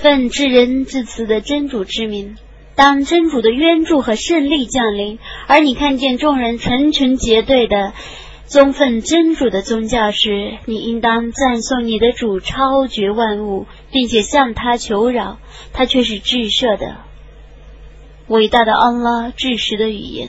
奉至仁至慈的真主之名。当真主的援助和胜利降临，而你看见众人成群结队的宗奉真主的宗教时，你应当赞颂你的主超绝万物，并且向他求饶，他却是至赦的。伟大的安拉，至实的语言。